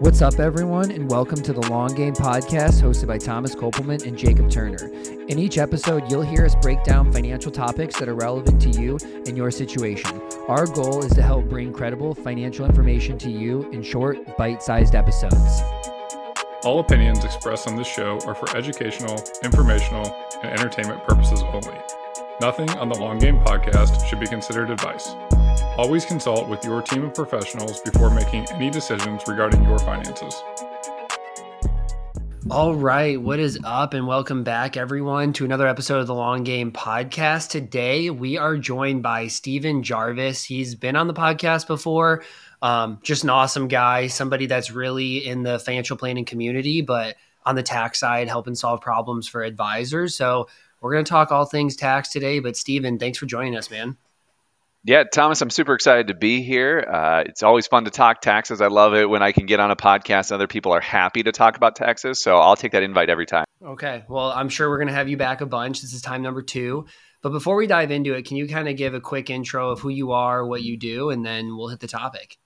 What's up, everyone, and welcome to the Long Game Podcast hosted by Thomas Kopelman and Jacob Turner. In each episode, you'll hear us break down financial topics that are relevant to you and your situation. Our goal is to help bring credible financial information to you in short, bite sized episodes. All opinions expressed on this show are for educational, informational, and entertainment purposes only. Nothing on the Long Game Podcast should be considered advice. Always consult with your team of professionals before making any decisions regarding your finances. All right, what is up, and welcome back, everyone, to another episode of the Long Game Podcast. Today, we are joined by Steven Jarvis. He's been on the podcast before, um, just an awesome guy, somebody that's really in the financial planning community, but on the tax side, helping solve problems for advisors. So, we're going to talk all things tax today. But Steven, thanks for joining us, man. Yeah, Thomas, I'm super excited to be here. Uh, it's always fun to talk taxes. I love it when I can get on a podcast and other people are happy to talk about taxes. So I'll take that invite every time. Okay. Well, I'm sure we're going to have you back a bunch. This is time number two. But before we dive into it, can you kind of give a quick intro of who you are, what you do, and then we'll hit the topic?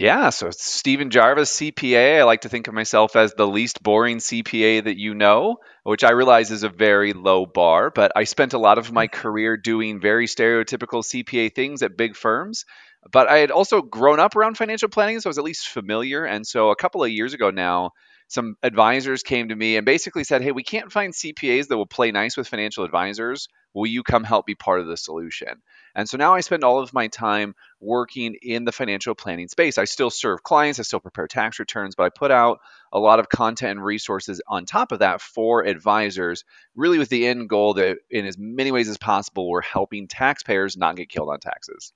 Yeah, so Steven Jarvis, CPA. I like to think of myself as the least boring CPA that you know, which I realize is a very low bar, but I spent a lot of my hmm. career doing very stereotypical CPA things at big firms. But I had also grown up around financial planning, so I was at least familiar. And so a couple of years ago now, some advisors came to me and basically said, Hey, we can't find CPAs that will play nice with financial advisors. Will you come help be part of the solution? And so now I spend all of my time working in the financial planning space. I still serve clients, I still prepare tax returns, but I put out a lot of content and resources on top of that for advisors, really with the end goal that in as many ways as possible, we're helping taxpayers not get killed on taxes.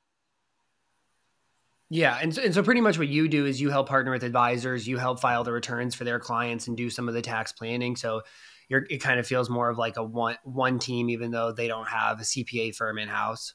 Yeah, and so, and so pretty much what you do is you help partner with advisors, you help file the returns for their clients and do some of the tax planning. So you're, it kind of feels more of like a one one team, even though they don't have a CPA firm in house.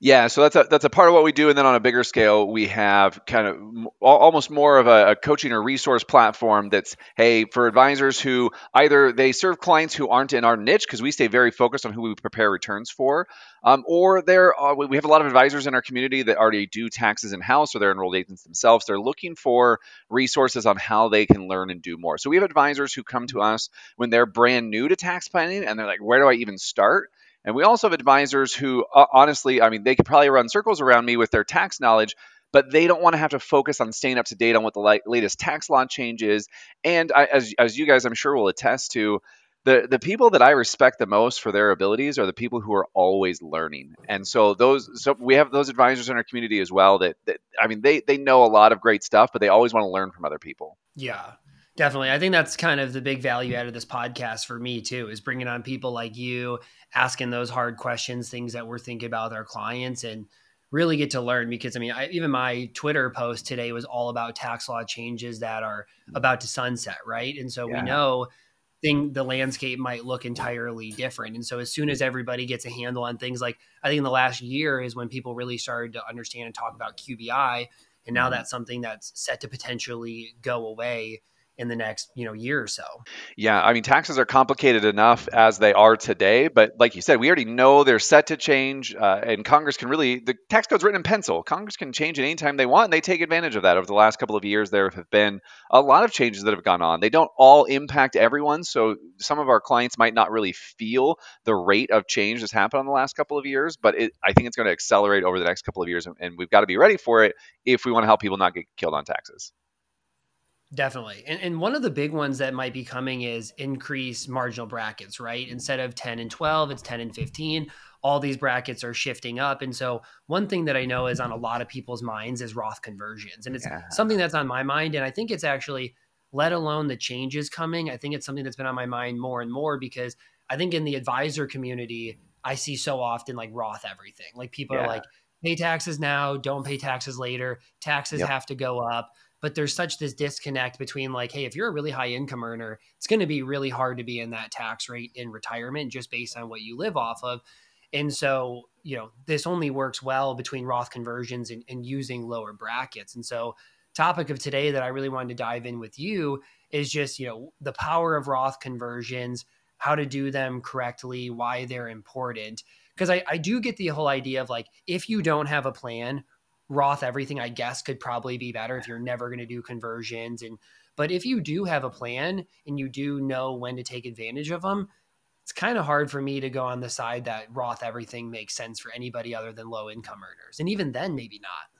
Yeah, so that's a that's a part of what we do, and then on a bigger scale, we have kind of almost more of a, a, coaching or resource platform. That's hey for advisors who either they serve clients who aren't in our niche because we stay very focused on who we prepare returns for, um, or there we have a lot of advisors in our community that already do taxes in house or they're enrolled agents themselves. They're looking for resources on how they can learn and do more. So we have advisors who come to us when they're brand new to tax planning and they're like, where do I even start? And we also have advisors who, uh, honestly, I mean, they could probably run circles around me with their tax knowledge, but they don't want to have to focus on staying up to date on what the latest tax law changes. And I, as, as you guys, I'm sure, will attest to, the, the people that I respect the most for their abilities are the people who are always learning. And so those so we have those advisors in our community as well that, that I mean they they know a lot of great stuff, but they always want to learn from other people. Yeah. Definitely. I think that's kind of the big value out of this podcast for me too, is bringing on people like you, asking those hard questions, things that we're thinking about with our clients and really get to learn because I mean, I, even my Twitter post today was all about tax law changes that are about to sunset, right? And so yeah. we know thing the landscape might look entirely different. And so as soon as everybody gets a handle on things like I think in the last year is when people really started to understand and talk about QBI and now mm-hmm. that's something that's set to potentially go away in the next you know year or so. Yeah i mean taxes are complicated enough as they are today but like you said we already know they're set to change uh, and congress can really the tax code's written in pencil. Congress can change it anytime they want and they take advantage of that. Over the last couple of years there have been a lot of changes that have gone on. They don't all impact everyone so some of our clients might not really feel the rate of change that's happened in the last couple of years but it, i think it's going to accelerate over the next couple of years and, and we've got to be ready for it if we want to help people not get killed on taxes Definitely. And, and one of the big ones that might be coming is increase marginal brackets, right? Instead of 10 and 12, it's 10 and 15. All these brackets are shifting up. And so, one thing that I know is on a lot of people's minds is Roth conversions. And it's yeah. something that's on my mind. And I think it's actually, let alone the changes coming, I think it's something that's been on my mind more and more because I think in the advisor community, I see so often like Roth everything. Like people yeah. are like, pay taxes now, don't pay taxes later, taxes yep. have to go up but there's such this disconnect between like hey if you're a really high income earner it's going to be really hard to be in that tax rate in retirement just based on what you live off of. And so you know this only works well between roth conversions and, and using lower brackets. And so topic of today that i really wanted to dive in with you is just you know the power of roth conversions how to do them correctly why they're important. Because I, I do get the whole idea of like if you don't have a plan Roth everything, I guess, could probably be better if you're never going to do conversions. And but if you do have a plan and you do know when to take advantage of them, it's kind of hard for me to go on the side that Roth everything makes sense for anybody other than low income earners. And even then, maybe not.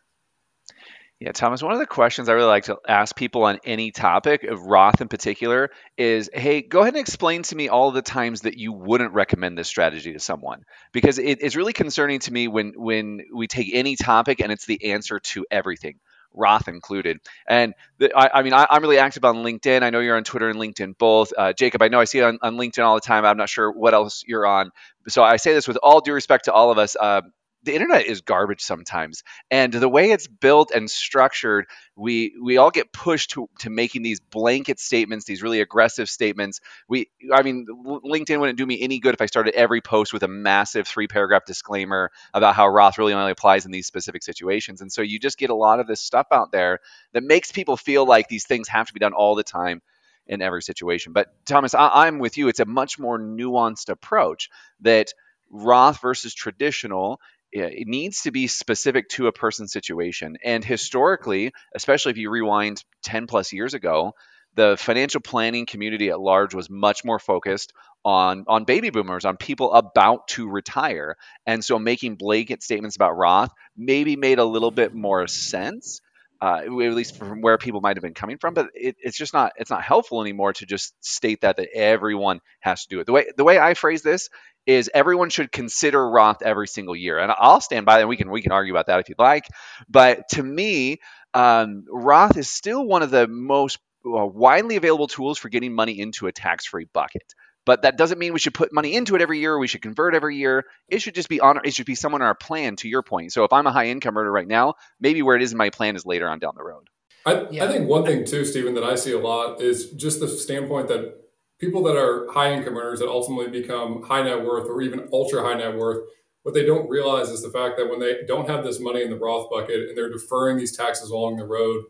Yeah, Thomas, one of the questions I really like to ask people on any topic of Roth in particular is hey, go ahead and explain to me all the times that you wouldn't recommend this strategy to someone. Because it, it's really concerning to me when when we take any topic and it's the answer to everything. Roth included. And the, I, I, mean, I, am really active on LinkedIn. I know you're on Twitter and LinkedIn both. Uh, Jacob, I know I see it on, on, LinkedIn all the time. I'm not sure what else you're on. So I say this with all due respect to all of us. Uh, the internet is garbage sometimes and the way it's built and structured we we all get pushed to, to making these blanket statements these really aggressive statements. We i mean linkedin wouldn't do me any good if i started every post with a massive three paragraph disclaimer about how roth really only applies in these specific situations. And so you just get a lot of this stuff out there that makes people feel like these things have to be done all the time in every situation. But thomas I, i'm with you. It's a much more nuanced approach that Roth versus traditional it needs to be specific to a person's situation. And historically, especially if you rewind 10 plus years ago, the financial planning community at large was much more focused on on baby boomers, on people about to retire. And so making blanket statements about Roth maybe made a little bit more sense. Uh, at least from where people might have been coming from, but it, it's just not it's not helpful anymore to just state that that everyone has to do it. The way the way I phrase this is everyone should consider Roth every single year, and I'll stand by that. We can we can argue about that if you'd like, but to me, um, Roth is still one of the most uh, widely available tools for getting money into a tax-free bucket. But that doesn't mean we should put money into it every year. we should convert every year. It should just be on. It should be someone in our plan. To your point, so if I'm a high income earner right now, maybe where it is in my plan is later on down the road. I, yeah. I think one thing too, Steven, that I see a lot is just the standpoint that people that are high income earners that ultimately become high net worth or even ultra high net worth, what they don't realize is the fact that when they don't have this money in the Roth bucket and they're deferring these taxes along the road,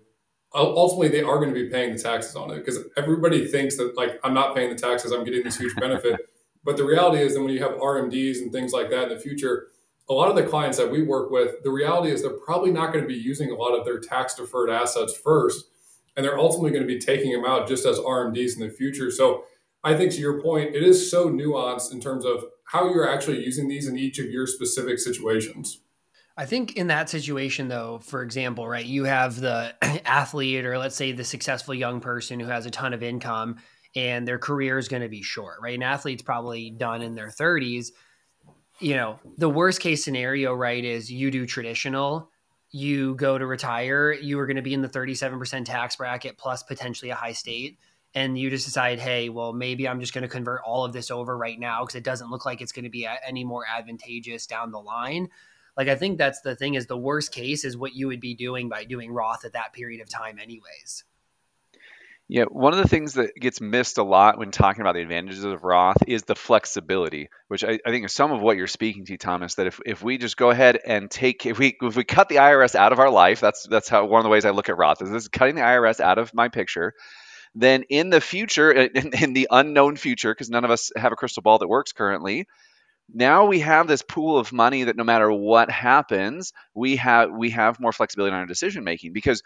ultimately they are going to be paying the taxes on it because everybody thinks that like I'm not paying the taxes, I'm getting this huge benefit. but the reality is that when you have RMDs and things like that in the future, a lot of the clients that we work with, the reality is they're probably not going to be using a lot of their tax deferred assets first, and they're ultimately going to be taking them out just as RMDs in the future. So I think to your point, it is so nuanced in terms of how you're actually using these in each of your specific situations. I think in that situation, though, for example, right, you have the athlete or let's say the successful young person who has a ton of income and their career is going to be short, right? An athlete's probably done in their 30s. You know, the worst case scenario, right, is you do traditional, you go to retire, you are going to be in the 37% tax bracket plus potentially a high state and you just decide, hey, well, maybe I'm just going to convert all of this over right now because it doesn't look like it's going to be any more advantageous down the line. Like, I think that's the thing is the worst case is what you would be doing by doing Roth at that period of time, anyways. Yeah, one of the things that gets missed a lot when talking about the advantages of Roth is the flexibility, which I, I, think is some of what you're speaking to, Thomas. That if, if we just go ahead and take if we if we cut the IRS out of our life, that's that's how one of the ways I look at Roth is this is cutting the IRS out of my picture then in the future, in, in the unknown future, because none of us have a crystal ball that works currently, now we have this pool of money that no matter what happens, we have we have more flexibility in our decision making because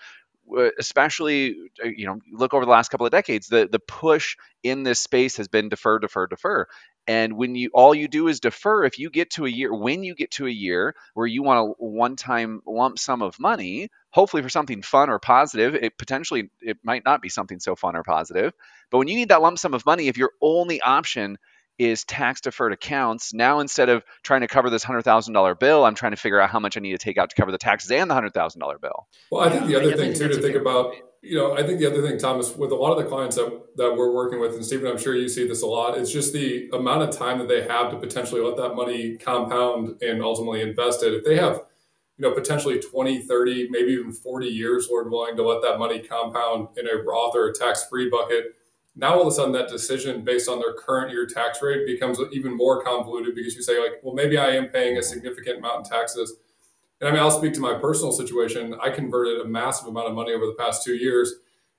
uh, especially uh, you know look over the last couple of decades the the push in this space has been defer defer defer. And when you all you do is defer if you get to a year when you get to a year where you want a one time lump sum of money hopefully for something fun or positive it potentially it might not be something so fun or positive but when you need that lump sum of money if your only option is tax deferred accounts. Now, instead of trying to cover this $100,000 bill, I'm trying to figure out how much I need to take out to cover the taxes and the $100,000 bill. Well, I think the other thing, too, to think about, you know, I think the other thing, Thomas, with a lot of the clients that, that we're working with, and Steven, I'm sure you see this a lot, it's just the amount of time that they have to potentially let that money compound and ultimately invest it. If they have, you know, potentially 20, 30, maybe even 40 years, Lord willing, to let that money compound in a Roth or a tax free bucket. Now all of a sudden that decision based on their current year tax rate becomes even more convoluted because you say like well maybe i am paying a significant amount in taxes. And i mean i'll speak to my personal situation. I converted a massive amount of money over the past two years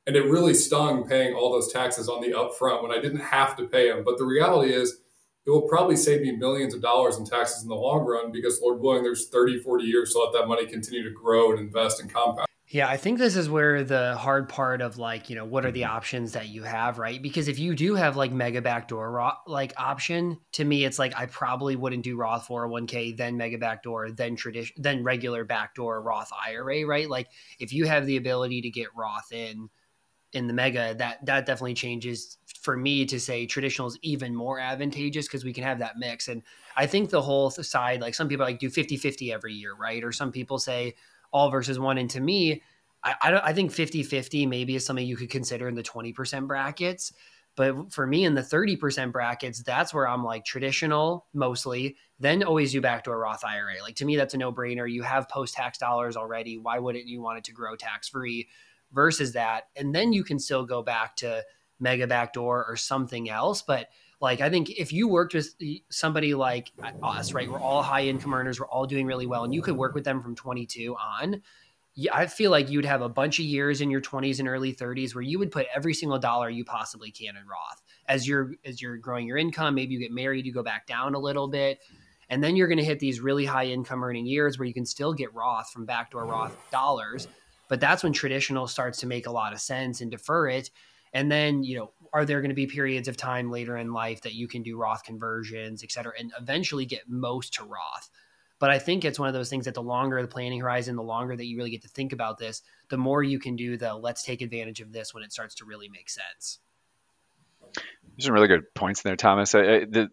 and it really stung paying all those taxes on the upfront when i didn't have to pay them but the reality is it will probably save me millions of dollars in taxes in the long run because Lord willing, there's 30, 40 years to let that money continue to grow and invest and compound. Yeah, I think this is where the hard part of like, you know, what are the mm-hmm. options that you have, right? Because if you do have like mega backdoor like option, to me it's like I probably wouldn't do Roth 401k, then mega backdoor, then tradition then regular backdoor Roth IRA, right? Like if you have the ability to get Roth in in the mega, that that definitely changes for me to say traditional is even more advantageous because we can have that mix. And I think the whole side, like some people like do 50 50 every year, right? Or some people say all versus one. And to me, I, I, I think 50 50 maybe is something you could consider in the 20% brackets. But for me in the 30% brackets, that's where I'm like traditional mostly, then always do backdoor Roth IRA. Like to me, that's a no brainer. You have post tax dollars already. Why wouldn't you want it to grow tax free versus that? And then you can still go back to mega backdoor or something else. But like, I think if you worked with somebody like uh, us, right, we're all high income earners, we're all doing really well, and you could work with them from 22 on. I feel like you'd have a bunch of years in your 20s and early 30s where you would put every single dollar you possibly can in Roth. As you're as you're growing your income, maybe you get married, you go back down a little bit, and then you're going to hit these really high income earning years where you can still get Roth from backdoor Roth dollars. But that's when traditional starts to make a lot of sense and defer it. And then, you know, are there going to be periods of time later in life that you can do Roth conversions, et cetera, and eventually get most to Roth? But I think it's one of those things that the longer the planning horizon, the longer that you really get to think about this, the more you can do the let's take advantage of this when it starts to really make sense. There's some really good points in there, Thomas. I, I, the,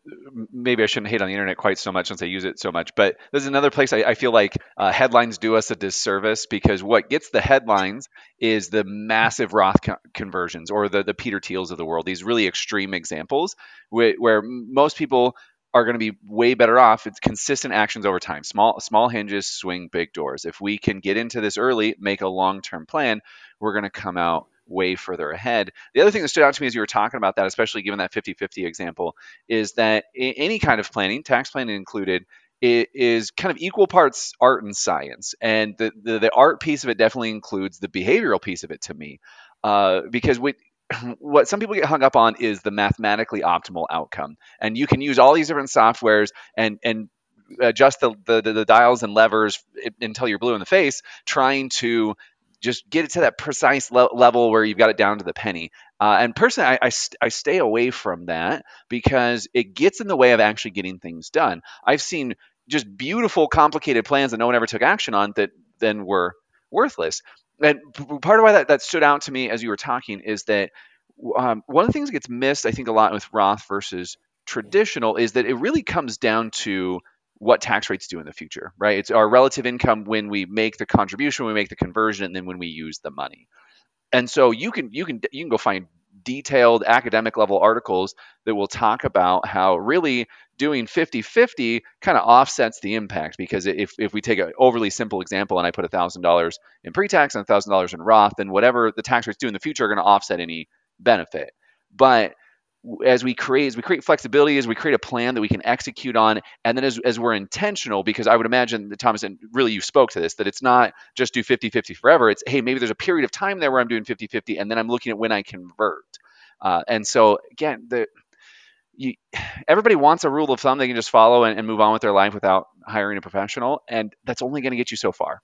maybe I shouldn't hate on the internet quite so much since I use it so much, but there's another place I, I feel like uh, headlines do us a disservice because what gets the headlines is the massive Roth co- conversions or the the Peter Thiels of the world. These really extreme examples where, where most people are going to be way better off. It's consistent actions over time. Small small hinges swing big doors. If we can get into this early, make a long term plan, we're going to come out way further ahead. The other thing that stood out to me as you were talking about that, especially given that 50 50 example, is that any kind of planning, tax planning included, is kind of equal parts art and science. And the, the, the art piece of it definitely includes the behavioral piece of it to me. Uh, because we, what some people get hung up on is the mathematically optimal outcome. And you can use all these different softwares and, and adjust the, the, the dials and levers until you're blue in the face, trying to just get it to that precise le- level where you've got it down to the penny. Uh, and personally, I, I, st- I, stay away from that because it gets in the way of actually getting things done. I've seen just beautiful, complicated plans that no one ever took action on that then were worthless. And part of why that, that stood out to me as you were talking is that um, one of the things that gets missed, I think, a lot with Roth versus traditional is that it really comes down to what tax rates do in the future, right? It's our relative income when we make the contribution, we make the conversion, and then when we use the money. And so you can you can you can go find detailed academic level articles that will talk about how really doing 50-50 kind of offsets the impact because if, if we take an overly simple example and I put $1,000 in pre-tax and $1,000 in Roth, then whatever the tax rates do in the future are going to offset any benefit. But as we create as we create flexibility as we create a plan that we can execute on and then as, as we're intentional because i would imagine that thomas and really you spoke to this that it's not just do 50-50 forever. It's hey maybe there's a period of time there where i'm doing 50-50 and then i'm looking at when i convert. Uh, and so again the you, everybody wants a rule of thumb they can just follow and, and move on with their life without hiring a professional and that's only going to get you so far.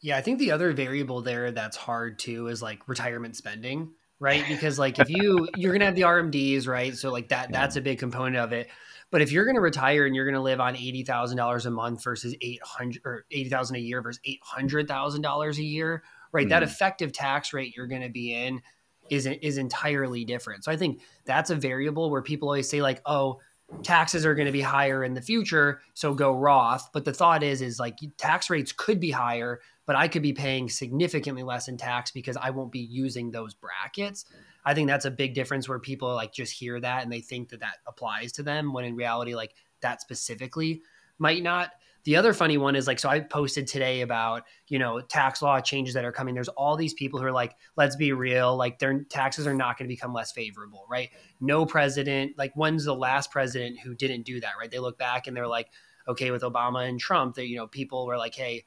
Yeah i think the other variable there that's hard too is like retirement spending right? Because like if you you're gonna have the RMDs, right? So like that that's a big component of it. But if you're gonna retire and you're gonna live on eighty thousand dollars a month versus eight hundred or eighty thousand a year versus eight hundred thousand dollars a year, right? Mm-hmm. That effective tax rate you're gonna be in is is entirely different. So I think that's a variable where people always say like, oh, taxes are going to be higher in the future, so go Roth. But the thought is, is like tax rates could be higher, but I could be paying significantly less in tax because I won't be using those brackets. I think that's a big difference where people like just hear that and they think that that applies to them when in reality, like that specifically might not. The other funny one is like, so I posted today about, you know, tax law changes that are coming. There's all these people who are like, let's be real, like their taxes are not going to become less favorable, right? No president, like when's the last president who didn't do that, right? They look back and they're like, okay, with Obama and Trump, that, you know, people were like, hey,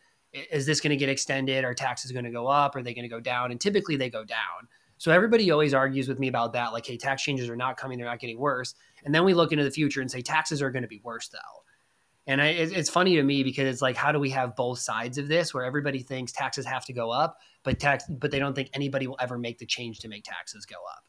is this going to get extended? Are taxes going to go up? Are they going to go down? And typically they go down. So everybody always argues with me about that, like, hey, tax changes are not coming, they're not getting worse. And then we look into the future and say taxes are going to be worse though. And I, it's funny to me because it's like, how do we have both sides of this, where everybody thinks taxes have to go up, but tax, but they don't think anybody will ever make the change to make taxes go up.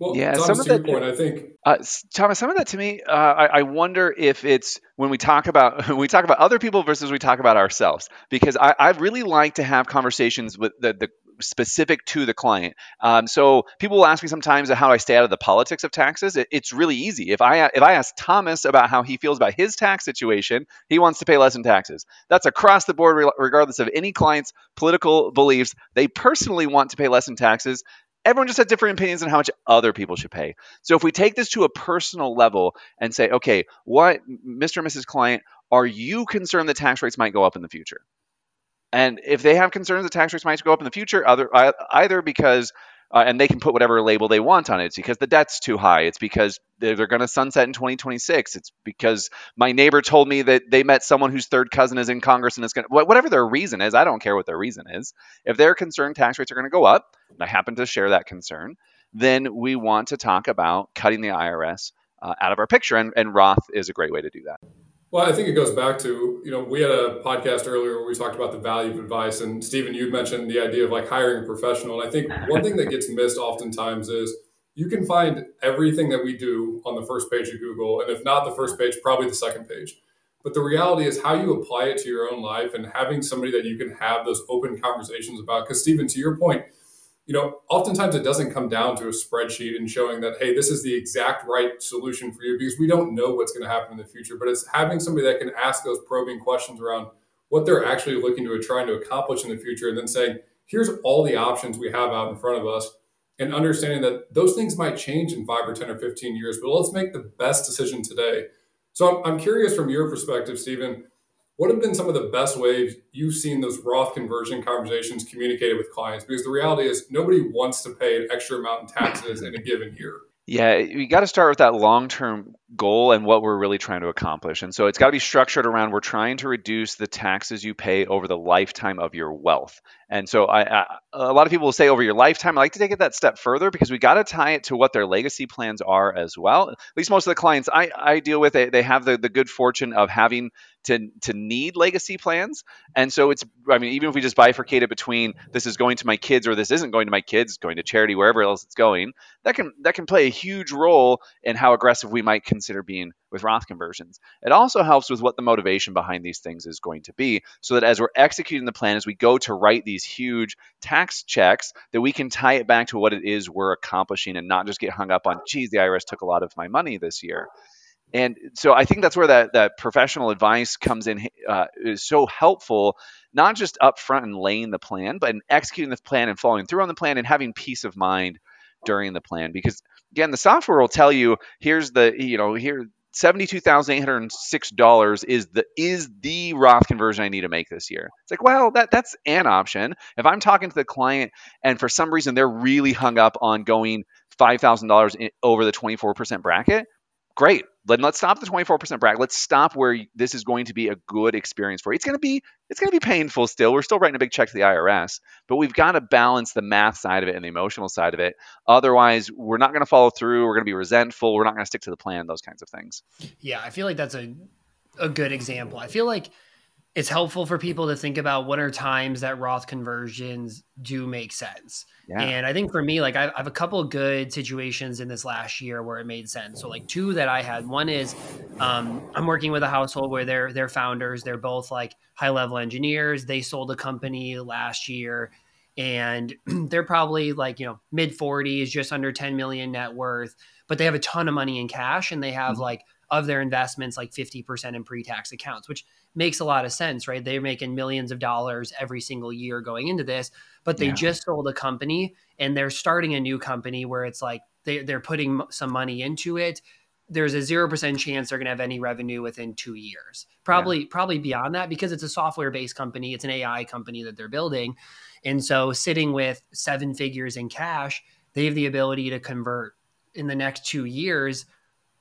Well, yeah, Thomas, some of that point, I think, uh, Thomas, some of that to me, uh, I, I, wonder if it's when we talk about when we talk about other people versus we talk about ourselves, because I, I really like to have conversations with the, the specific to the client. Um, so people will ask me sometimes how I stay out of the politics of taxes. It, it's really easy. If I if I ask Thomas about how he feels about his tax situation, he wants to pay less in taxes. That's across the board, regardless of any client's political beliefs. They personally want to pay less in taxes everyone just has different opinions on how much other people should pay. So if we take this to a personal level and say, okay, what, Mr. and Mrs. Client, are you concerned that tax rates might go up in the future? And if they have concerns that tax rates might go up in the future, other, either because uh, and they can put whatever label they want on it. It's because the debt's too high. It's because they're, they're going to sunset in 2026. It's because my neighbor told me that they met someone whose third cousin is in Congress and it's going to, whatever their reason is, I don't care what their reason is. If they're concerned tax rates are going to go up, and I happen to share that concern, then we want to talk about cutting the IRS uh, out of our picture. And, and Roth is a great way to do that. Well, I think it goes back to, you know, we had a podcast earlier where we talked about the value of advice. And Steven, you mentioned the idea of like hiring a professional. And I think one thing that gets missed oftentimes is you can find everything that we do on the first page of Google. And if not the first page, probably the second page. But the reality is how you apply it to your own life and having somebody that you can have those open conversations about. Because, Steven, to your point, you know, oftentimes it doesn't come down to a spreadsheet and showing that, hey, this is the exact right solution for you because we don't know what's going to happen in the future. But it's having somebody that can ask those probing questions around what they're actually looking to trying to accomplish in the future and then saying, here's all the options we have out in front of us and understanding that those things might change in five or 10 or 15 years, but let's make the best decision today. So I'm, I'm curious from your perspective, Steven, what have been some of the best ways you've seen those Roth conversion conversations communicated with clients? Because the reality is nobody wants to pay an extra amount in taxes in a given year. Yeah, you got to start with that long term goal and what we're really trying to accomplish. And so it's got to be structured around we're trying to reduce the taxes you pay over the lifetime of your wealth. And so I, I, a lot of people will say over your lifetime. I like to take it that step further because we got to tie it to what their legacy plans are as well. At least most of the clients I, I deal with, they, they have the, the good fortune of having to to need legacy plans. And so it's I mean even if we just bifurcate it between this is going to my kids or this isn't going to my kids, going to charity wherever else it's going, that can that can play a huge role in how aggressive we might being with Roth conversions. It also helps with what the motivation behind these things is going to be so that as we're executing the plan, as we go to write these huge tax checks, that we can tie it back to what it is we're accomplishing and not just get hung up on, geez, the IRS took a lot of my money this year. And so I think that's where that, that professional advice comes in uh, is so helpful, not just up front and laying the plan, but in executing the plan and following through on the plan and having peace of mind during the plan because again the software will tell you here's the you know here $72,806 is the is the Roth conversion I need to make this year. It's like, well, that that's an option. If I'm talking to the client and for some reason they're really hung up on going $5,000 over the 24% bracket, great. Then let's stop the 24% brag. Let's stop where this is going to be a good experience for you. It's going to be it's going to be painful still. We're still writing a big check to the IRS, but we've got to balance the math side of it and the emotional side of it. Otherwise, we're not going to follow through. We're going to be resentful. We're not going to stick to the plan. Those kinds of things. Yeah, I feel like that's a a good example. I feel like it's helpful for people to think about what are times that Roth conversions do make sense. Yeah. And I think for me, like I have a couple of good situations in this last year where it made sense. So like two that I had, one is um, I'm working with a household where they're they're founders. They're both like high level engineers. They sold a company last year and they're probably like, you know, mid 40s, just under 10 million net worth, but they have a ton of money in cash and they have mm-hmm. like of their investments like 50% in pre-tax accounts, which makes a lot of sense, right? They're making millions of dollars every single year going into this, but they yeah. just sold a company and they're starting a new company where it's like they, they're putting some money into it. There's a 0% chance they're going to have any revenue within two years. Probably, yeah. probably beyond that because it's a software based company. It's an AI company that they're building. And so sitting with seven figures in cash, they have the ability to convert in the next two years,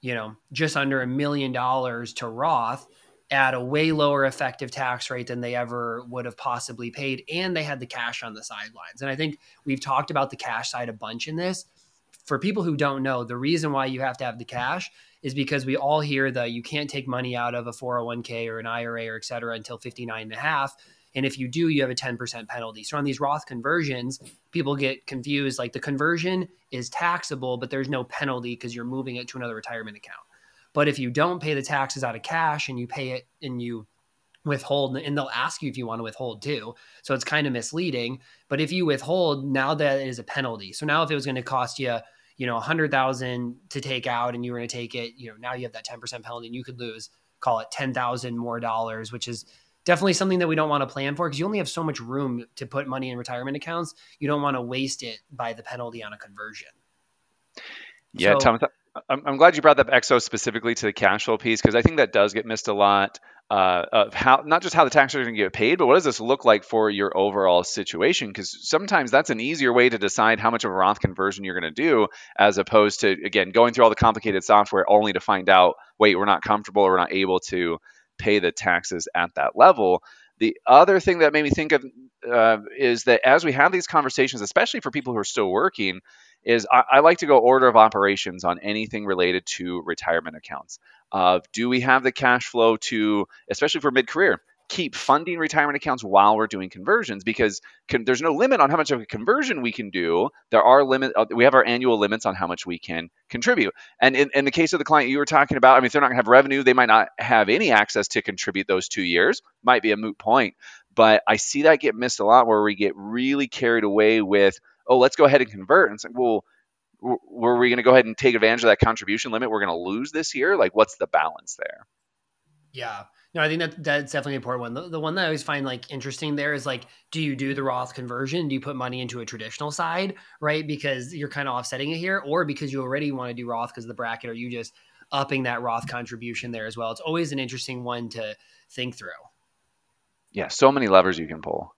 you know, just under a million dollars to Roth at a way lower effective tax rate than they ever would have possibly paid. And they had the cash on the sidelines. And I think we've talked about the cash side a bunch in this. For people who don't know, the reason why you have to have the cash is because we all hear that you can't take money out of a 401k or an IRA or et cetera until 59 and a half. And if you do, you have a 10% penalty. So on these Roth conversions, people get confused. Like the conversion is taxable, but there's no penalty because you're moving it to another retirement account. But if you don't pay the taxes out of cash and you pay it and you withhold, and they'll ask you if you want to withhold too. So it's kind of misleading. But if you withhold, now that is a penalty. So now if it was going to cost you, you know, a hundred thousand to take out and you were going to take it, you know, now you have that 10% penalty and you could lose, call it 10,000 more dollars, which is definitely something that we don't want to plan for because you only have so much room to put money in retirement accounts. You don't want to waste it by the penalty on a conversion. Yeah, so, Thomas, I'm, I'm glad you brought up Exo specifically to the cash flow piece because I think that does get missed a lot. Uh, of how not just how the taxes are going to get paid, but what does this look like for your overall situation? Because sometimes that's an easier way to decide how much of a Roth conversion you're going to do, as opposed to again going through all the complicated software only to find out, wait, we're not comfortable or we're not able to pay the taxes at that level. The other thing that made me think of uh, is that as we have these conversations, especially for people who are still working, is I, I, like to go order of operations on anything related to retirement accounts. Of do we have the cash flow to, especially for mid-career, keep funding retirement accounts while we're doing conversions because there's no limit on how much of a conversion we can do. There are limit. Uh, we have our annual limits on how much we can contribute. And in, in the case of the client you were talking about, I mean, if they're not going to have revenue, they might not have any access to contribute those two years. Might be a moot point. But I see that get missed a lot where we get really carried away with oh, let's go ahead and convert. And it's like, well, were we going to go ahead and take advantage of that contribution limit we're going to lose this year? Like, what's the balance there? Yeah. No, I think that that's definitely an important one. The, the, one that I always find like interesting there is like, do you do the Roth conversion? Do you put money into a traditional side, right? Because you're kind of offsetting it here, or because you already want to do Roth because of the bracket, are you just upping that Roth contribution there as well? It's always an interesting one to think through. Yeah, so many levers you can pull.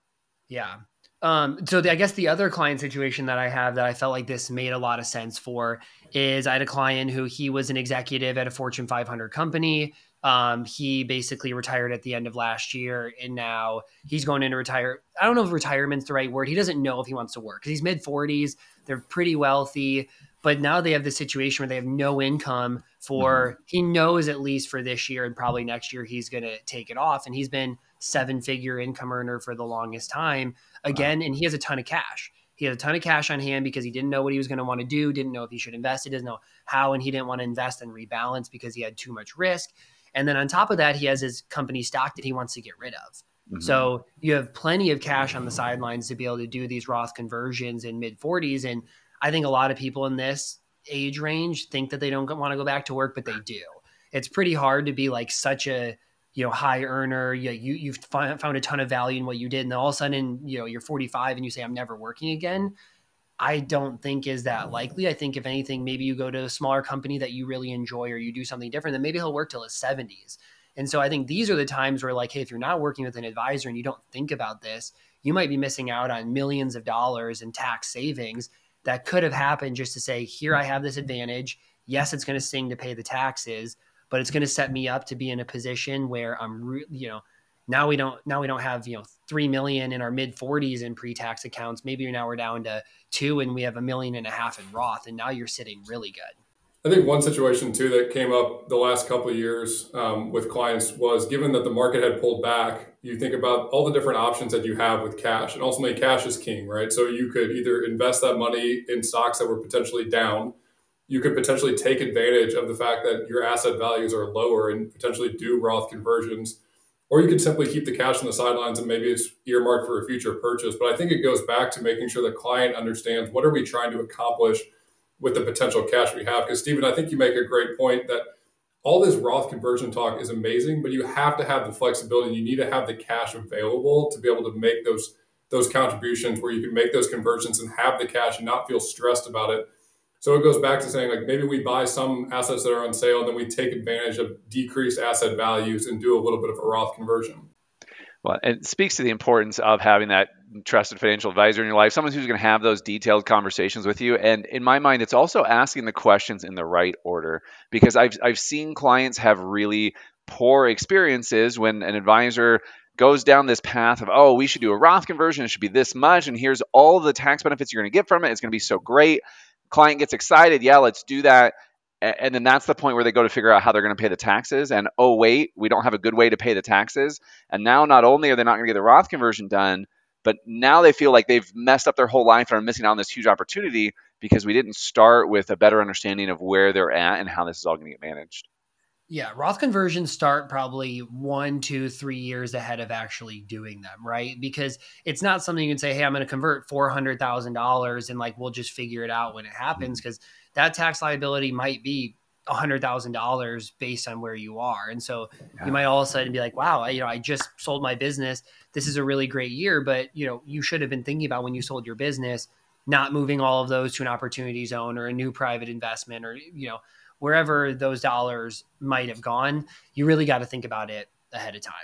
Yeah. Um, so the, I guess the other client situation that I have that I felt like this made a lot of sense for is I had a client who he was an executive at a Fortune 500 company. Um, he basically retired at the end of last year, and now he's going into retire. I don't know if retirement's the right word. He doesn't know if he wants to work because he's mid 40s. They're pretty wealthy, but now they have the situation where they have no income for. Mm-hmm. He knows at least for this year and probably next year he's going to take it off, and he's been seven figure income earner for the longest time again, wow. and he has a ton of cash. He has a ton of cash on hand because he didn't know what he was going to want to do, didn't know if he should invest, he doesn't know how, and he didn't want to invest and rebalance because he had too much risk. And then on top of that, he has his company stock that he wants to get rid of. Mm-hmm. So you have plenty of cash on the sidelines to be able to do these Roth conversions in mid 40s. And I think a lot of people in this age range think that they don't want to go back to work, but they do. It's pretty hard to be like such a you know high earner you, you you've found a ton of value in what you did and then all of a sudden you know you're 45 and you say i'm never working again i don't think is that likely. I think if anything maybe you go to a smaller company that you really enjoy or you do something different then maybe he'll work till his 70s and so i think these are the times where like hey if you're not working with an advisor and you don't think about this you might be missing out on millions of dollars in tax savings that could have happened just to say here i have this advantage. Yes it's going to sting to pay the taxes but it's going to set me up to be in a position where I'm, re- you know, now we don't now we don't have you know three million in our mid 40s in pre-tax accounts. Maybe now we're down to two, and we have a million and a half in Roth, and now you're sitting really good. I think one situation too that came up the last couple of years um, with clients was given that the market had pulled back, you think about all the different options that you have with cash, and ultimately cash is king, right? So you could either invest that money in stocks that were potentially down you could potentially take advantage of the fact that your asset values are lower and potentially do Roth conversions. Or you could simply keep the cash on the sidelines and maybe it's earmarked for a future purchase. But I think it goes back to making sure the client understands what are we trying to accomplish with the potential cash we have. Because Steven, I think you make a great point that all this Roth conversion talk is amazing, but you have to have the flexibility. You need to have the cash available to be able to make those those contributions where you can make those conversions and have the cash and not feel stressed about it so it goes back to saying like maybe we buy some assets that are on sale and then we take advantage of decreased asset values and do a little bit of a Roth conversion. Well, it speaks to the importance of having that trusted financial advisor in your life, someone who's going to have those detailed conversations with you. And in my mind, it's also asking the questions in the right order because I've I've seen clients have really poor experiences when an advisor goes down this path of oh we should do a roth conversion it should be this much and here's all the tax benefits you're going to get from it it's going to be so great client gets excited yeah let's do that. And then that's the point where they go to figure out how they're going to pay the taxes and oh wait we don't have a good way to pay the taxes. And now not only are they not going to get the roth conversion done but now they feel like they've messed up their whole life and are missing out on this huge opportunity because we didn't start with a better understanding of where they're at and how this is all going to get managed yeah, Roth conversions start probably one, two, three years ahead of actually doing them, right? Because it's not something you can say, "Hey, I'm going to convert four hundred thousand dollars," and like we'll just figure it out when it happens. Mm-hmm. Because that tax liability might be hundred thousand dollars based on where you are, and so yeah. you might all of a sudden be like, "Wow, I, you know, I just sold my business. This is a really great year," but you know, you should have been thinking about when you sold your business, not moving all of those to an opportunity zone or a new private investment, or you know wherever those dollars might have gone, you really got to think about it ahead of time.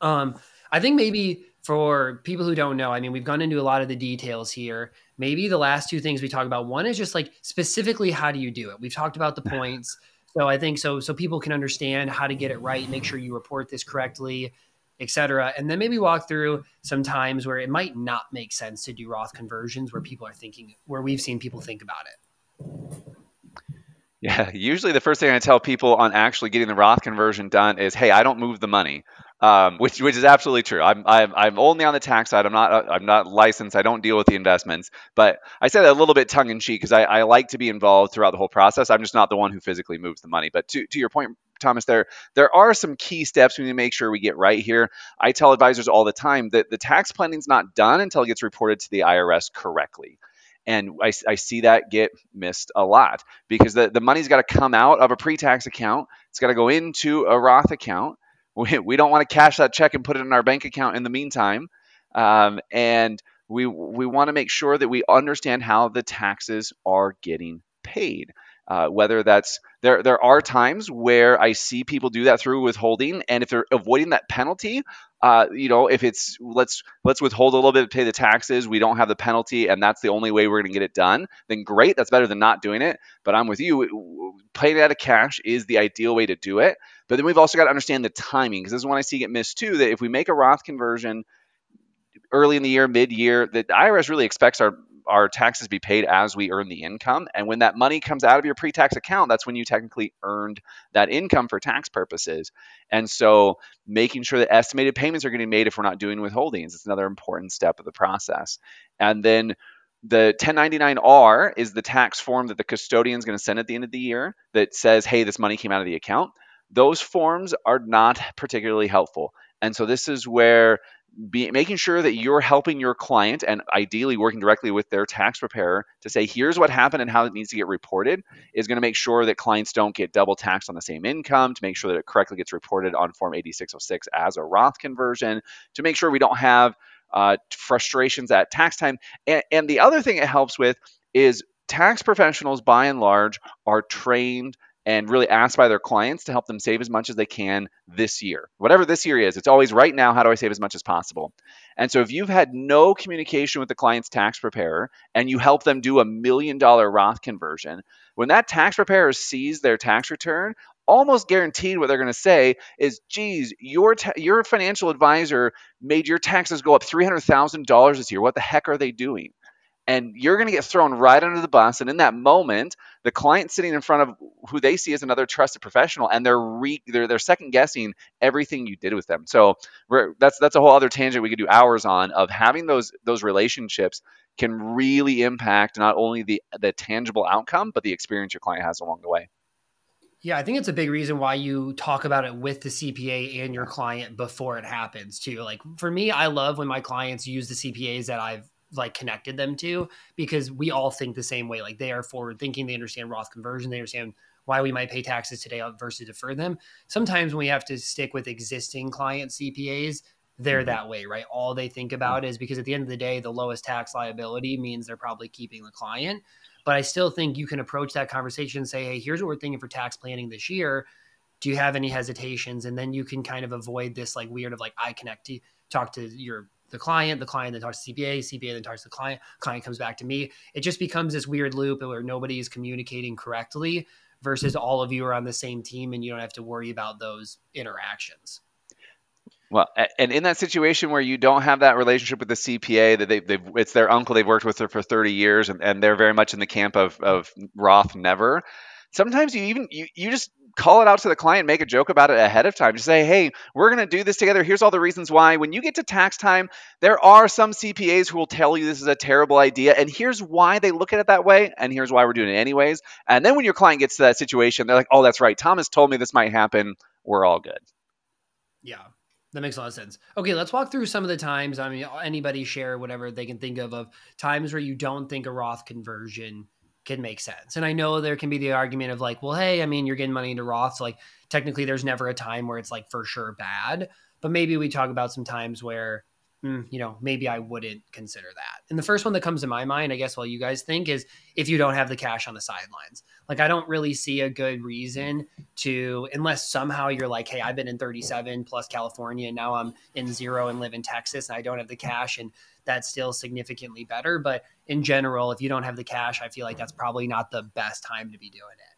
Um, I think maybe for people who don't know, I mean, we've gone into a lot of the details here. Maybe the last two things we talk about, one is just like specifically how do you do it? We've talked about the points. So I think so so people can understand how to get it right, make sure you report this correctly, etc. And then maybe walk through some times where it might not make sense to do Roth conversions where people are thinking where we've seen people think about it. Yeah, usually the first thing I tell people on actually getting the Roth conversion done is, "Hey, I don't move the money," um, which which is absolutely true. I'm, I'm I'm only on the tax side. I'm not I'm not licensed. I don't deal with the investments. But I say that a little bit tongue in cheek because I, I like to be involved throughout the whole process. I'm just not the one who physically moves the money. But to to your point, Thomas, there there are some key steps we need to make sure we get right here. I tell advisors all the time that the tax planning is not done until it gets reported to the IRS correctly. And I, I see that get missed a lot because the, the money's got to come out of a pre tax account. It's got to go into a Roth account. We, we don't want to cash that check and put it in our bank account in the meantime. Um, and we, we want to make sure that we understand how the taxes are getting paid. Uh, whether that's there, there are times where I see people do that through withholding, and if they're avoiding that penalty, uh, you know, if it's let's let's withhold a little bit pay the taxes, we don't have the penalty, and that's the only way we're going to get it done. Then great, that's better than not doing it. But I'm with you. Paying it out of cash is the ideal way to do it. But then we've also got to understand the timing because this is when I see get missed too. That if we make a Roth conversion early in the year, mid year, the IRS really expects our our taxes be paid as we earn the income. And when that money comes out of your pre tax account, that's when you technically earned that income for tax purposes. And so making sure that estimated payments are getting made if we're not doing withholdings is another important step of the process. And then the 1099R is the tax form that the custodian is going to send at the end of the year that says, hey, this money came out of the account. Those forms are not particularly helpful. And so this is where be, making sure that you're helping your client and ideally working directly with their tax preparer to say here's what happened and how it needs to get reported is going to make sure that clients don't get double taxed on the same income to make sure that it correctly gets reported on form 8606 as a roth conversion to make sure we don't have uh, frustrations at tax time. And, and the other thing it helps with is tax professionals by and large are trained and really asked by their clients to help them save as much as they can this year. Whatever this year is, it's always right now, how do I save as much as possible? And so if you've had no communication with the client's tax preparer and you help them do a million dollar Roth conversion, when that tax preparer sees their tax return, almost guaranteed what they're going to say is, geez, your, ta- your financial advisor made your taxes go up $300,000 this year. What the heck are they doing? And you're going to get thrown right under the bus. And in that moment the client sitting in front of who they see as another trusted professional and they're re, they're, they're second guessing everything you did with them. So that's that's a whole other tangent we could do hours on of having those those relationships can really impact not only the the tangible outcome but the experience your client has along the way. Yeah, I think it's a big reason why you talk about it with the CPA and your client before it happens too. Like for me, I love when my clients use the CPAs that I've like connected them to because we all think the same way. Like they are forward thinking, they understand Roth conversion, they understand why we might pay taxes today versus defer them. Sometimes when we have to stick with existing client CPAs, they're mm-hmm. that way, right? All they think about is because at the end of the day, the lowest tax liability means they're probably keeping the client. But I still think you can approach that conversation and say, hey, here's what we're thinking for tax planning this year. Do you have any hesitations? And then you can kind of avoid this like weird of like I connect to talk to your the client, the client then talks to CPA, CPA then talks to the client, client comes back to me. It just becomes this weird loop where nobody is communicating correctly versus mm-hmm. all of you are on the same team and you don't have to worry about those interactions. Well, and in that situation where you don't have that relationship with the CPA that they, they've, it's their uncle they've worked with for 30 years and, and they're very much in the camp of, of Roth never. Sometimes you even, you, you just call it out to the client, make a joke about it ahead of time. Just say, hey, we're going to do this together. Here's all the reasons why. When you get to tax time, there are some CPAs who will tell you this is a terrible idea. And here's why they look at it that way. And here's why we're doing it anyways. And then when your client gets to that situation, they're like, oh, that's right. Thomas told me this might happen. We're all good. Yeah. That makes a lot of sense. Okay, let's walk through some of the times. I mean, anybody share whatever they can think of of times where you don't think a Roth conversion can make sense. And I know there can be the argument of like, well, hey, I mean, you're getting money into Roth. So like technically there's never a time where it's like for sure bad. But maybe we talk about some times where mm, you know, maybe I wouldn't consider that. And the first one that comes to my mind, I guess, while you guys think is if you don't have the cash on the sidelines. Like, I don't really see a good reason to, unless somehow you're like, hey, I've been in 37 plus California, and now I'm in zero and live in Texas, and I don't have the cash, and that's still significantly better. But in general, if you don't have the cash, I feel like that's probably not the best time to be doing it.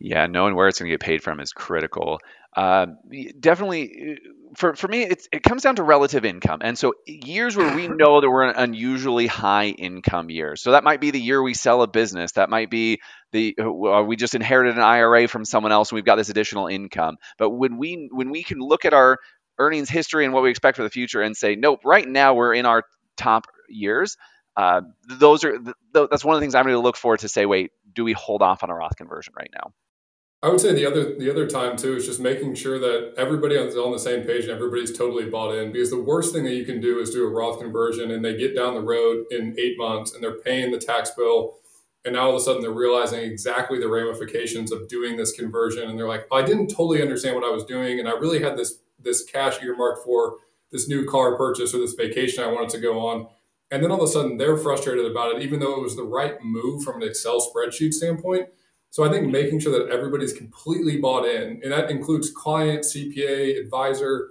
Yeah, knowing where it's going to get paid from is critical. Uh, definitely, uh, for for me, it's it comes down to relative income, and so years where we know that we're an unusually high income year. So that might be the year we sell a business. That might be the uh, we just inherited an IRA from someone else, and we've got this additional income. But when we when we can look at our earnings history and what we expect for the future, and say, nope, right now we're in our top years. Uh, those are th- that's one of the things I'm going to look for to say, wait, do we hold off on a Roth conversion right now? I would say the other the other time too is just making sure that everybody is on the same page and everybody's totally bought in. Because the worst thing that you can do is do a Roth conversion and they get down the road in eight months and they're paying the tax bill, and now all of a sudden they're realizing exactly the ramifications of doing this conversion, and they're like, I didn't totally understand what I was doing, and I really had this this cash earmarked for this new car purchase or this vacation I wanted to go on. And then all of a sudden they're frustrated about it, even though it was the right move from an Excel spreadsheet standpoint so I think making sure that everybody's completely bought in, and that includes client, CPA, advisor.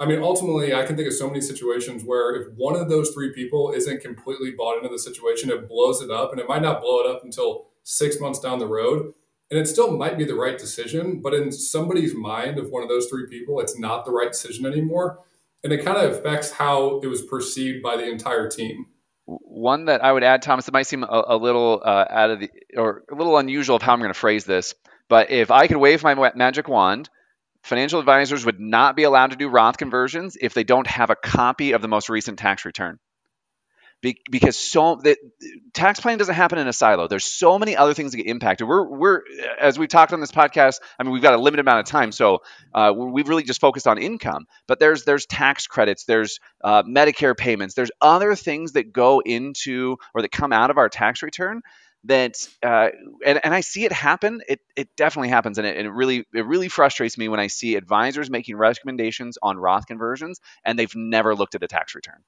I mean, ultimately, I can think of so many situations where if one of those three people isn't completely bought into the situation, it blows it up, and it might not blow it up until six months down the road. And it still might be the right decision, but in somebody's mind of one of those three people, it's not the right decision anymore. And it kind of affects how it was perceived by the entire team. One that I would add, Thomas, it might seem a, a little uh, out of the or a little unusual of how I'm going to phrase this, but if I could wave my magic wand, financial advisors would not be allowed to do Roth conversions if they don't have a copy of the most recent tax return. Be- because so the tax planning doesn't happen in a silo. There's so many other things that get impacted. We're we're as we've talked on this podcast. I mean, we've got a limited amount of time, so uh, we've really just focused on income. But there's there's tax credits, there's uh, Medicare payments, there's other things that go into or that come out of our tax return that uh, and, and I see it happen. It, it definitely happens, and it, and it really it really frustrates me when I see advisors making recommendations on Roth conversions and they've never looked at a tax return.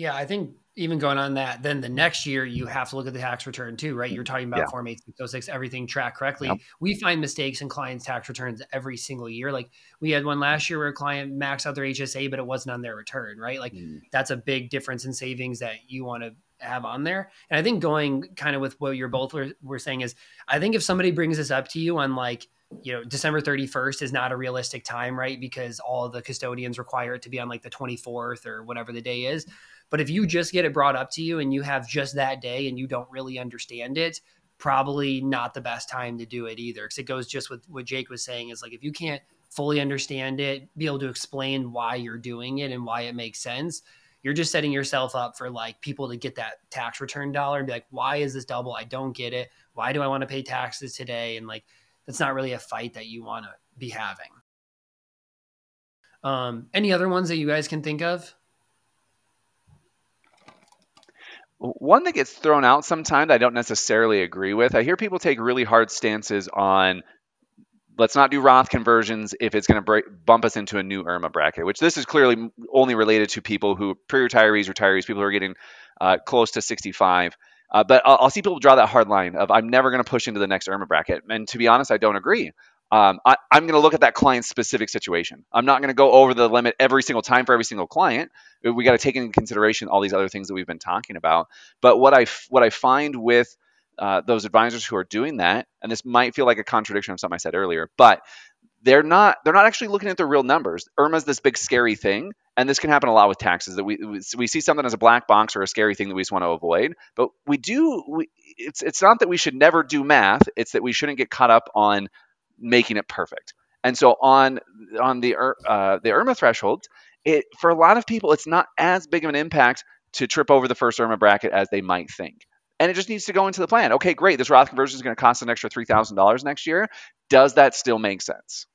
Yeah, I think even going on that, then the next year you have to look at the tax return too, right? You're talking about yeah. Form 8606, everything tracked correctly. Yep. We find mistakes in clients' tax returns every single year. Like we had one last year where a client maxed out their HSA, but it wasn't on their return, right? Like mm. that's a big difference in savings that you want to have on there. And I think going kind of with what you're both were, were saying is, I think if somebody brings this up to you on like, you know, December 31st is not a realistic time, right? Because all the custodians require it to be on like the 24th or whatever the day is. But if you just get it brought up to you and you have just that day and you don't really understand it, probably not the best time to do it either. Because it goes just with what Jake was saying is like if you can't fully understand it, be able to explain why you're doing it and why it makes sense, you're just setting yourself up for like people to get that tax return dollar and be like, why is this double? I don't get it. Why do I want to pay taxes today? And like that's not really a fight that you want to be having. Um, any other ones that you guys can think of? One that gets thrown out sometimes I don't necessarily agree with. I hear people take really hard stances on let's not do Roth conversions if it's going to bump us into a new IRMAA bracket, which this is clearly only related to people who pre-retirees, retirees, people who are getting uh, close to 65. Uh, but I'll, I'll, see people draw that hard line of I'm never going to push into the next IRMAA bracket, and to be honest, I don't agree um, I, am going to look at that client's specific situation. I'm not going to go over the limit every single time for every single client. We got to take into consideration all these other things that we've been talking about. But what I what I find with uh, those advisors who are doing that, and this might feel like a contradiction of something I said earlier, but they're not they're not actually looking at the real numbers. IRMAA's this big scary thing, and this can happen a lot with taxes that we we see something as a black box or a scary thing that we just want to avoid. But we do we, it's it's not that we should never do math. It's that we shouldn't get caught up on making it perfect. And so on on the uh, the IRMAA thresholds, it for a lot of people it's not as big of an impact to trip over the first IRMAA bracket as they might think and it just needs to go into the plan. Okay, great. This Roth conversion is going to cost an extra three thousand dollars next year. Does that still make sense?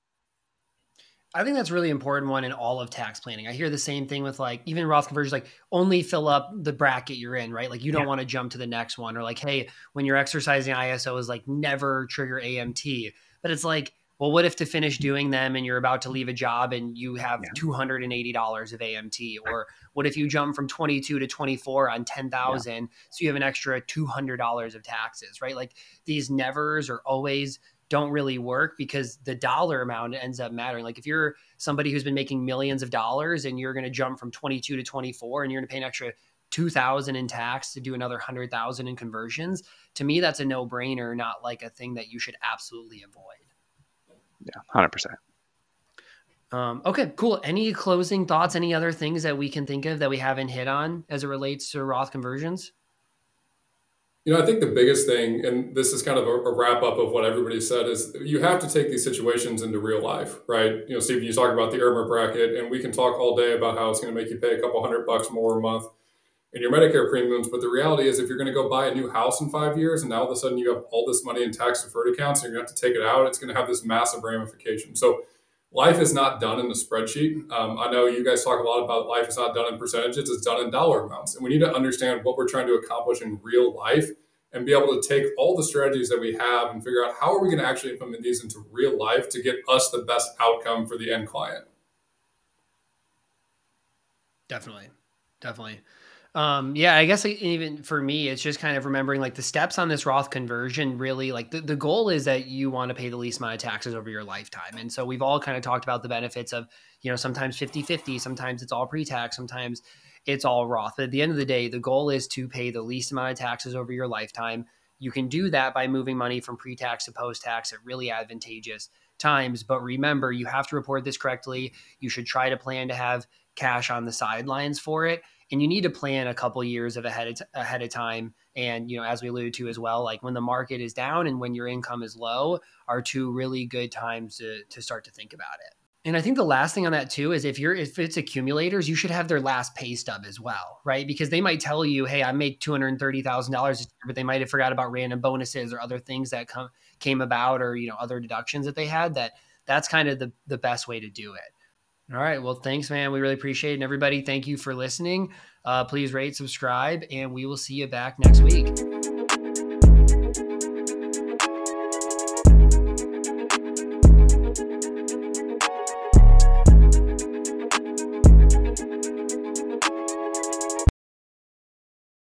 I think that's really important one in all of tax planning. I hear the same thing with like even Roth conversions, like only fill up the bracket you're in, right? Like you don't yeah. want to jump to the next one, or like, hey, when you're exercising ISO is like never trigger AMT. But it's like well, what if to finish doing them and you're about to leave a job and you have yeah. $280 of AMT? Or what if you jump from 22 to 24 on 10,000 yeah. so you have an extra $200 of taxes, right? Like these nevers or always don't really work because the dollar amount ends up mattering. Like if you're somebody who's been making millions of dollars and you're going to jump from 22 to 24 and you're going to pay an extra 2000 in tax to do another 100,000 in conversions, to me that's a no-brainer, not like a thing that you should absolutely avoid. Yeah, hundred percent. Um, okay, cool. Any closing thoughts? Any other things that we can think of that we haven't hit on as it relates to Roth conversions? You know, I think the biggest thing, and this is kind of a, a, wrap up of what everybody said, is you have to take these situations into real life, right? You know, Steve, you talk about the IRMAA bracket, and we can talk all day about how it's going to make you pay a couple hundred bucks more a month in your Medicare premiums. But the reality is, if you're going to go buy a new house in five years and now all of a sudden you have all this money in tax deferred accounts and you're going to have to take it out, it's going to have this massive ramification. So, life is not done in the spreadsheet. Um, I know you guys talk a lot about life is not done in percentages, it's done in dollar amounts. And we need to understand what we're trying to accomplish in real life and be able to take all the strategies that we have and figure out how are we going to actually implement these into real life to get us the best outcome for the end client. Definitely. Definitely. Um, yeah, I guess even for me, it's just kind of remembering like the steps on this Roth conversion. Really, like the, the goal is that you want to pay the least amount of taxes over your lifetime. And so we've all kind of talked about the benefits of, you know, sometimes 50 50, sometimes it's all pre tax, sometimes it's all Roth. But at the end of the day, the goal is to pay the least amount of taxes over your lifetime. You can do that by moving money from pre tax to post tax at really advantageous times. But remember, you have to report this correctly. You should try to plan to have cash on the sidelines for it and you need to plan a couple years of ahead of, t- ahead of time and you know as we alluded to as well like when the market is down and when your income is low are two really good times to, to start to think about it and I think the last thing on that too is if you're if it's accumulators, you should have their last pay stub as well, right? Because they might tell you, "Hey, I thousand dollars," but they might have forgot about random bonuses or other things that come came about, or you know other deductions that they had. That that's kind of the the best way to do it. All right. Well, thanks, man. We really appreciate it. And everybody, thank you for listening. Uh, please rate, subscribe, and we will see you back next week.